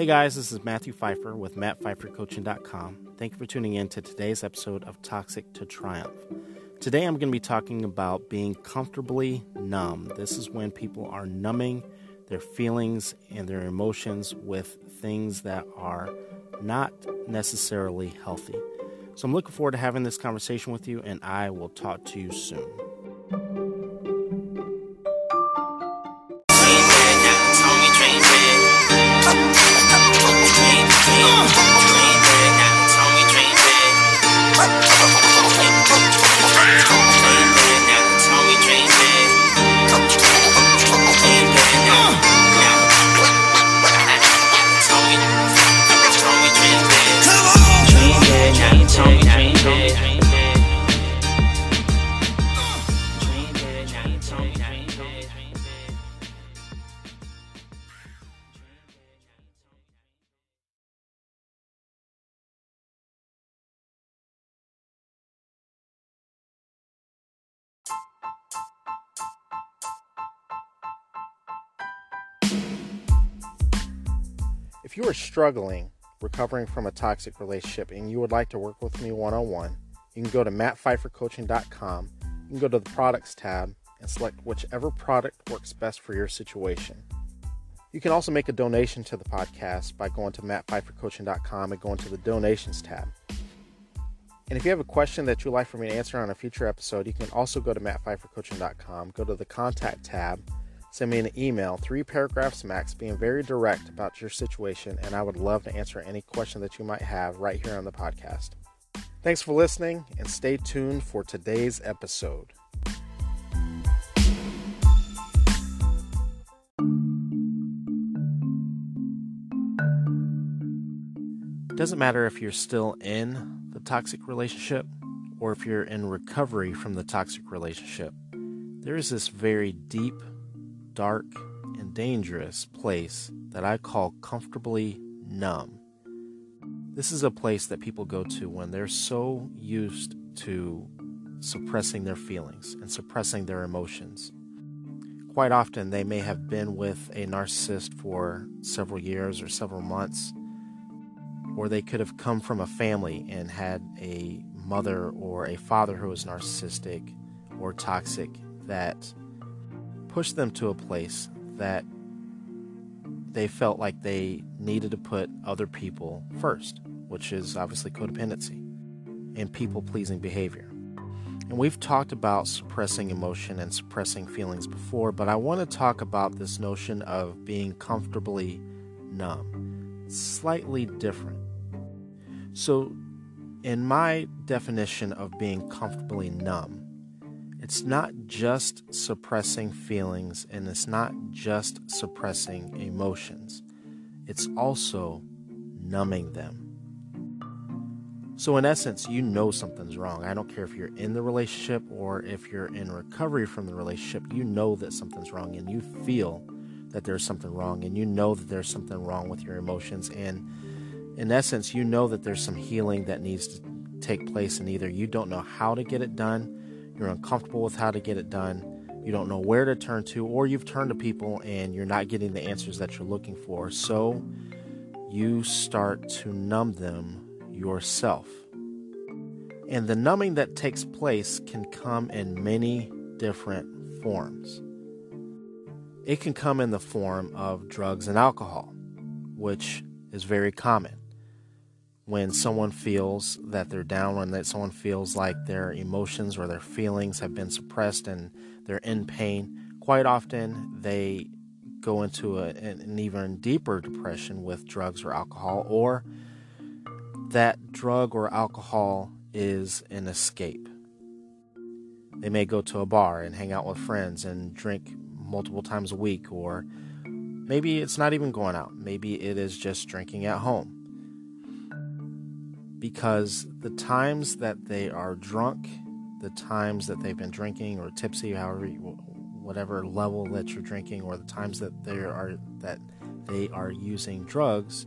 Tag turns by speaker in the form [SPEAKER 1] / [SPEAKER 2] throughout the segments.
[SPEAKER 1] Hey guys, this is Matthew Pfeiffer with MattPfeifferCoaching.com. Thank you for tuning in to today's episode of Toxic to Triumph. Today I'm going to be talking about being comfortably numb. This is when people are numbing their feelings and their emotions with things that are not necessarily healthy. So I'm looking forward to having this conversation with you, and I will talk to you soon. If you are struggling recovering from a toxic relationship and you would like to work with me one on one, you can go to mattpfeiffercoaching.com. You can go to the products tab and select whichever product works best for your situation. You can also make a donation to the podcast by going to mattpfeiffercoaching.com and going to the donations tab. And if you have a question that you'd like for me to answer on a future episode, you can also go to mattpfeiffercoaching.com, go to the contact tab, Send me an email, three paragraphs max, being very direct about your situation, and I would love to answer any question that you might have right here on the podcast. Thanks for listening, and stay tuned for today's episode. Doesn't matter if you're still in the toxic relationship or if you're in recovery from the toxic relationship. There is this very deep dark and dangerous place that I call comfortably numb. This is a place that people go to when they're so used to suppressing their feelings and suppressing their emotions. Quite often, they may have been with a narcissist for several years or several months, or they could have come from a family and had a mother or a father who was narcissistic or toxic that pushed them to a place that they felt like they needed to put other people first, which is obviously codependency and people pleasing behavior. And we've talked about suppressing emotion and suppressing feelings before, but I want to talk about this notion of being comfortably numb. slightly different. So, in my definition of being comfortably numb, it's not just suppressing feelings and it's not just suppressing emotions, it's also numbing them. So, in essence, you know something's wrong. I don't care if you're in the relationship or if you're in recovery from the relationship, you know that something's wrong and you feel that there's something wrong and you know that there's something wrong with your emotions. And in essence, you know that there's some healing that needs to take place, and either you don't know how to get it done you're uncomfortable with how to get it done, you don't know where to turn to, or you've turned to people and you're not getting the answers that you're looking for. So you start to numb them yourself. And the numbing that takes place can come in many different forms. It can come in the form of drugs and alcohol, which is very common when someone feels that they're down, when that someone feels like their emotions or their feelings have been suppressed and they're in pain, quite often they go into a, an even deeper depression with drugs or alcohol, or that drug or alcohol is an escape. They may go to a bar and hang out with friends and drink multiple times a week, or maybe it's not even going out. Maybe it is just drinking at home because the times that they are drunk, the times that they've been drinking or tipsy, however, whatever level that you're drinking, or the times that they are that they are using drugs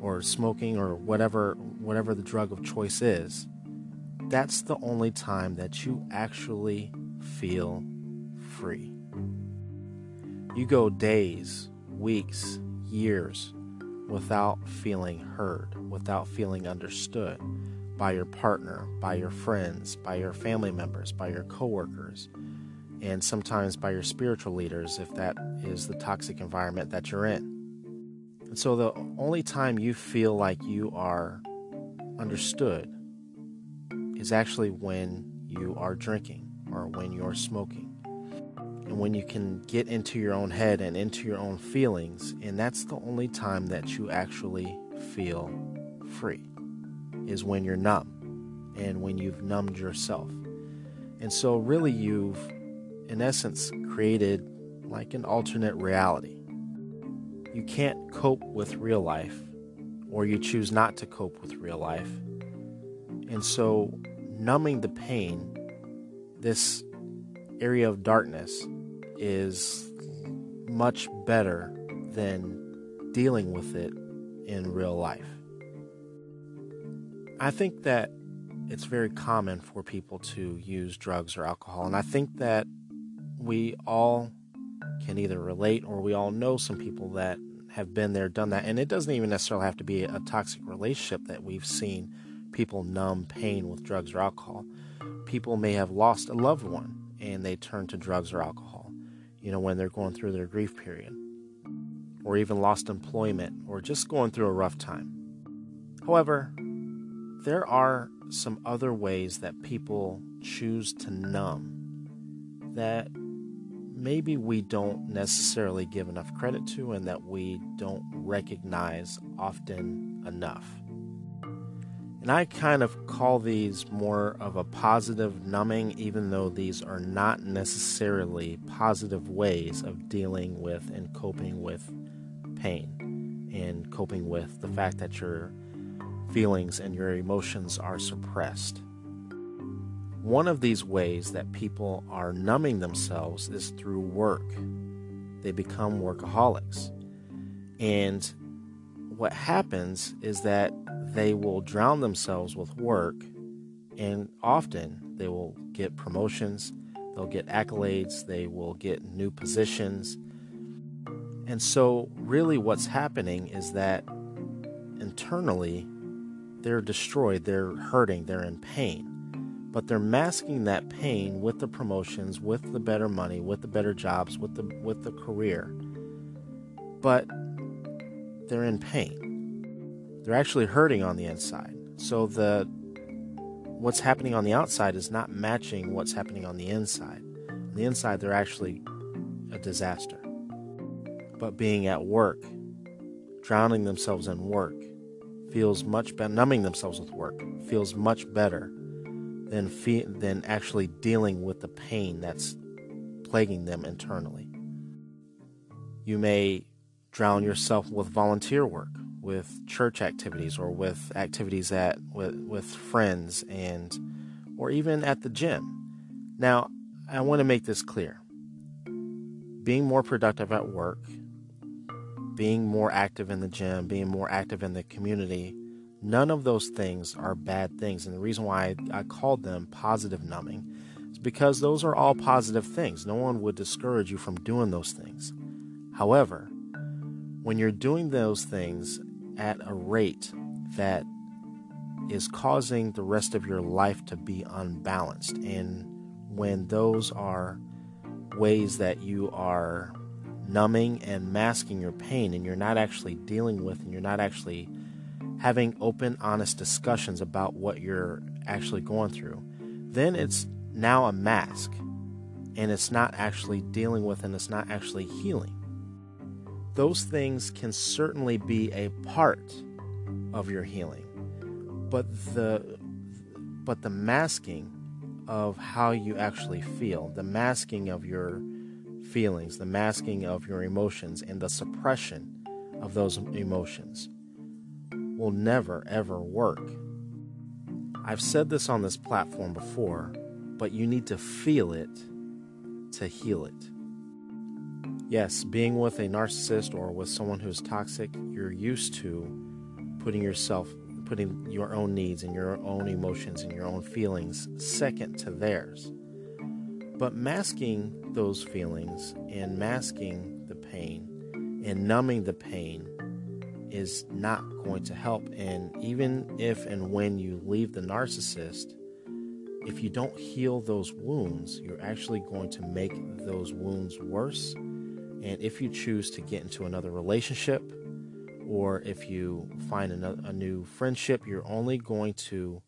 [SPEAKER 1] or smoking or whatever whatever the drug of choice is, that's the only time that you actually feel free. You go days, weeks, years without feeling heard, without feeling understood by your partner, by your friends, by your family members, by your coworkers, and sometimes by your spiritual leaders if that is the toxic environment that you're in. And so the only time you feel like you are understood is actually when you are drinking or when you're smoking. And when you can get into your own head and into your own feelings, and that's the only time that you actually feel free, is when you're numb and when you've numbed yourself. And so, really, you've, in essence, created like an alternate reality. You can't cope with real life, or you choose not to cope with real life. And so, numbing the pain, this area of darkness, is much better than dealing with it in real life. I think that it's very common for people to use drugs or alcohol, and I think that we all can either relate or we all know some people that have been there, done that, and it doesn't even necessarily have to be a toxic relationship that we've seen people numb pain with drugs or alcohol. People may have lost a loved one and they turn to drugs or alcohol, you know, when they're going through their grief period, or even lost employment, or just going through a rough time. However, there are some other ways that people choose to numb that maybe we don't necessarily give enough credit to and that we don't recognize often enough. And I kind of call these more of a positive numbing, even though these are not necessarily positive ways of dealing with and coping with pain and coping with the fact that your feelings and your emotions are suppressed. One of these ways that people are numbing themselves is through work. They become workaholics. And what happens is that they will drown themselves with work, and often they will get promotions, they'll get accolades, they will get new positions. And so, really, what's happening is that internally they're destroyed, they're hurting, they're in pain. But they're masking that pain with the promotions, with the better money, with the better jobs, with the with the career. But they're in pain they're actually hurting on the inside. So the what's happening on the outside is not matching what's happening on the inside. On the inside, they're actually a disaster. But being at work, drowning themselves in work, feels much better. Numbing themselves with work feels much better than fe- than actually dealing with the pain that's plaguing them internally. You may drown yourself with volunteer work with church activities or with activities at with, with friends and or even at the gym. Now, I want to make this clear. Being more productive at work, being more active in the gym, being more active in the community, none of those things are bad things. And the reason why I called them positive numbing is because those are all positive things. No one would discourage you from doing those things. However, when you're doing those things at a rate that is causing the rest of your life to be unbalanced. And when those are ways that you are numbing and masking your pain and you're not actually dealing with and you're not actually having open, honest discussions about what you're actually going through, then it's now a mask and it's not actually dealing with and it's not actually healing those things can certainly be a part of your healing. But the but the masking of how you actually feel the masking of your feelings the masking of your emotions and the suppression of those emotions will never ever work. I've said this on this platform before but you need to feel it to heal it yes, being with a narcissist or with someone who's toxic, you're used to putting yourself, putting your own needs and your own emotions and your own feelings second to theirs. But masking those feelings and masking the pain and numbing the pain is not going to help. And even if and when you leave the narcissist, if you don't heal those wounds, you're actually going to make those wounds worse. And if you choose to get into another relationship, or if you find a, new friendship, you're only going to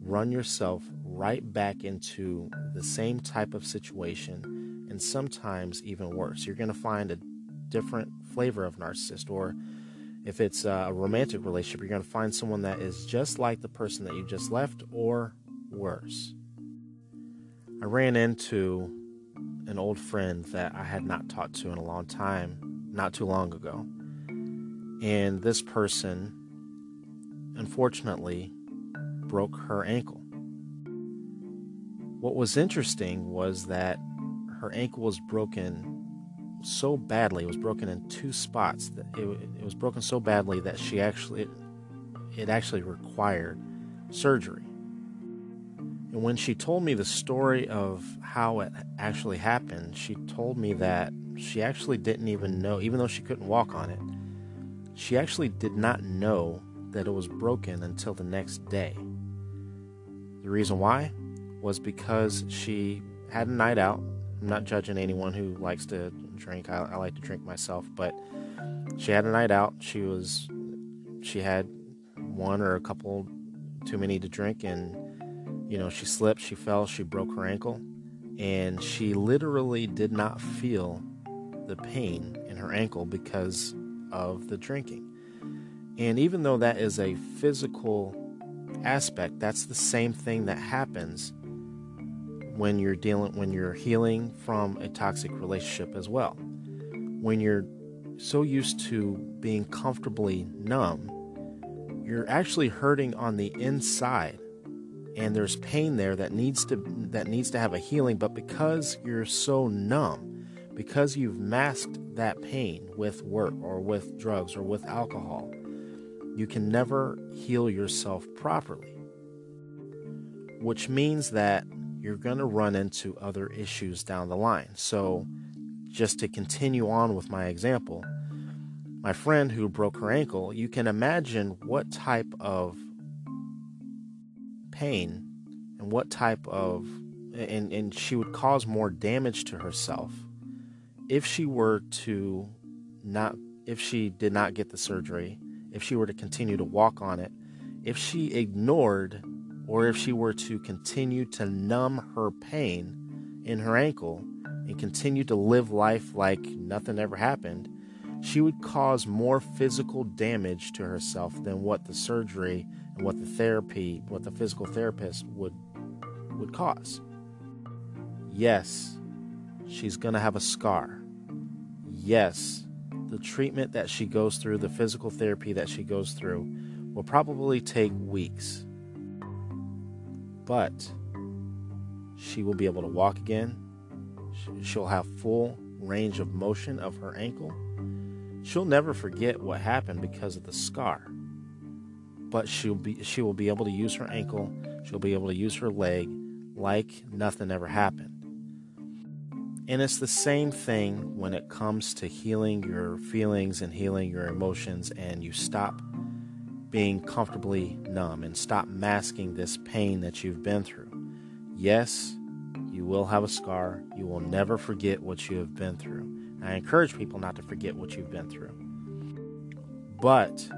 [SPEAKER 1] run yourself right back into the same type of situation and sometimes even worse. You're going to find a different flavor of narcissist, or if it's a romantic relationship, you're going to find someone that is just like the person that you just left or worse. I ran into an old friend that I had not talked to in a long time, not too long ago. And this person, unfortunately, broke her ankle. What was interesting was that her ankle was broken so badly, it was broken in two spots. That it, it was broken so badly that she actually, it, it actually required surgery. And when she told me the story of how it actually happened, she told me that she actually didn't even know, even though she couldn't walk on it, she actually did not know that it was broken until the next day. The reason why was because she had a night out. I'm not judging anyone who likes to drink. I, I like to drink myself, but she had a night out. She was, she had one or a couple too many to drink, and you know, she slipped, she fell, she broke her ankle, and she literally did not feel the pain in her ankle because of the drinking. And even though that is a physical aspect, that's the same thing that happens when you're dealing when you're healing from a toxic relationship as well. When you're so used to being comfortably numb, you're actually hurting on the inside and there's pain there that needs to that needs to have a healing. But because you're so numb because you've masked that pain with work or with drugs or with alcohol you can never heal yourself properly which means that you're going to run into other issues down the line. So just to continue on with my example my friend who broke her ankle you can imagine what type of pain and what type of and, and she would cause more damage to herself if she were to not if she did not get the surgery if she were to continue to walk on it if she ignored or if she were to continue to numb her pain in her ankle and continue to live life like nothing ever happened she would cause more physical damage to herself than what the surgery and what the therapy, what the physical therapist would would cause. Yes, she's going to have a scar. Yes, the treatment that she goes through, the physical therapy that she goes through will probably take weeks. But she will be able to walk again. She'll have full range of motion of her ankle. She'll never forget what happened because of the scar but she'll be she will be able to use her ankle, she'll be able to use her leg like nothing ever happened. And it's the same thing when it comes to healing your feelings and healing your emotions and you stop being comfortably numb and stop masking this pain that you've been through. Yes, you will have a scar. You will never forget what you have been through. I encourage people not to forget what you've been through. But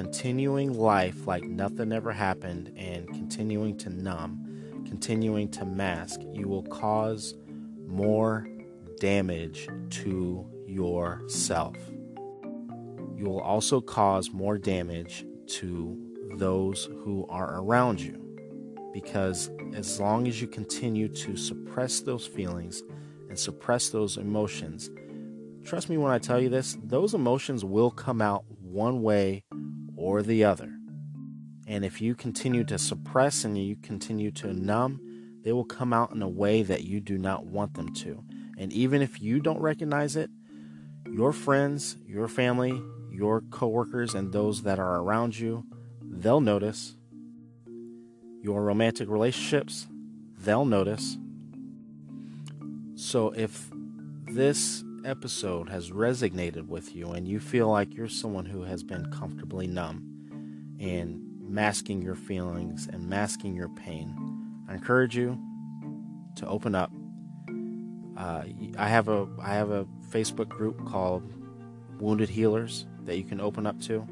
[SPEAKER 1] continuing life like nothing ever happened and continuing to numb, continuing to mask, you will cause more damage to yourself. You will also cause more damage to those who are around you. Because as long as you continue to suppress those feelings and suppress those emotions, trust me when I tell you this, those emotions will come out one way or the other. And if you continue to suppress and you continue to numb, they will come out in a way that you do not want them to. And even if you don't recognize it, your friends, your family, your coworkers, and those that are around you, they'll notice. Your romantic relationships, they'll notice. So if this episode has resonated with you and you feel like you're someone who has been comfortably numb and masking your feelings and masking your pain, I encourage you to open up. Uh, I have a I have a Facebook group called Wounded Healers that you can open up to.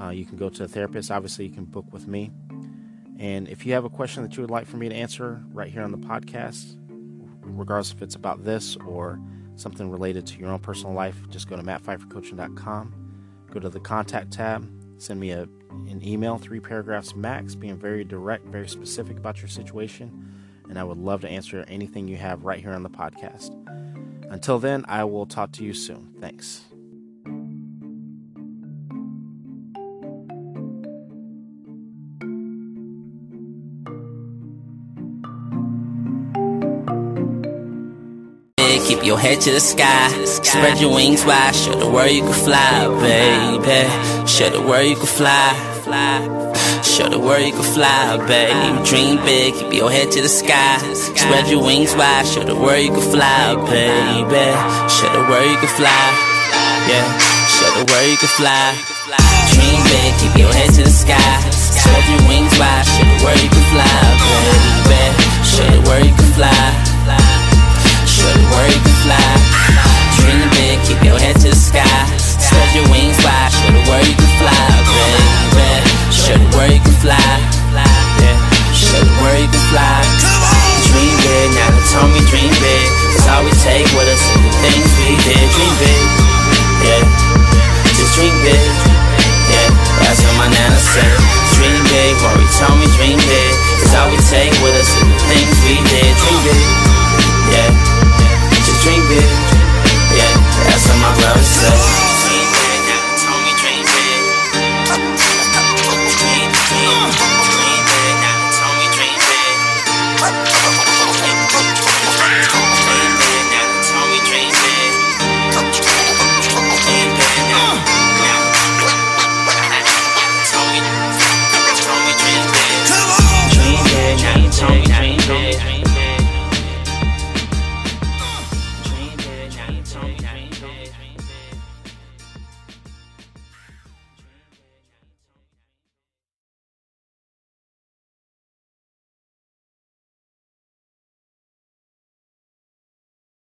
[SPEAKER 1] Uh, you can go to a therapist. Obviously, you can book with me. And if you have a question that you would like for me to answer right here on the podcast, regardless if it's about this or something related to your own personal life, just go to mattpfeiffercoaching.com, go to the contact tab, send me a, an email, three paragraphs max, being very direct, very specific about your situation. And I would love to answer anything you have right here on the podcast. Until then, I will talk to you soon. Thanks.
[SPEAKER 2] Keep your head to the sky. Spread your wings wide. Show the world you can fly, baby. Show the world you can fly. Show the world you can fly, baby. Dream big. Keep your head to the sky. Spread your wings wide. Show the world you can fly, baby. Show the world you can fly. Yeah. Show the world you can fly. Dream big. Keep your head to the sky. Spread your wings wide. Show the world you can fly, baby. Show the world you can fly worry you can fly. big, keep your head to the sky. Spread your wings wide, show the world you can fly. baby. red, show the world you can fly. Yeah, show the world you can fly. Dream big, now they told me dream big. It's all we take with us and the things we did. Dream big, yeah, just dream big. Yeah, that's what my nana said. Dream big, Rory told me dream big. It's all we take with us and the things we did. Dream big.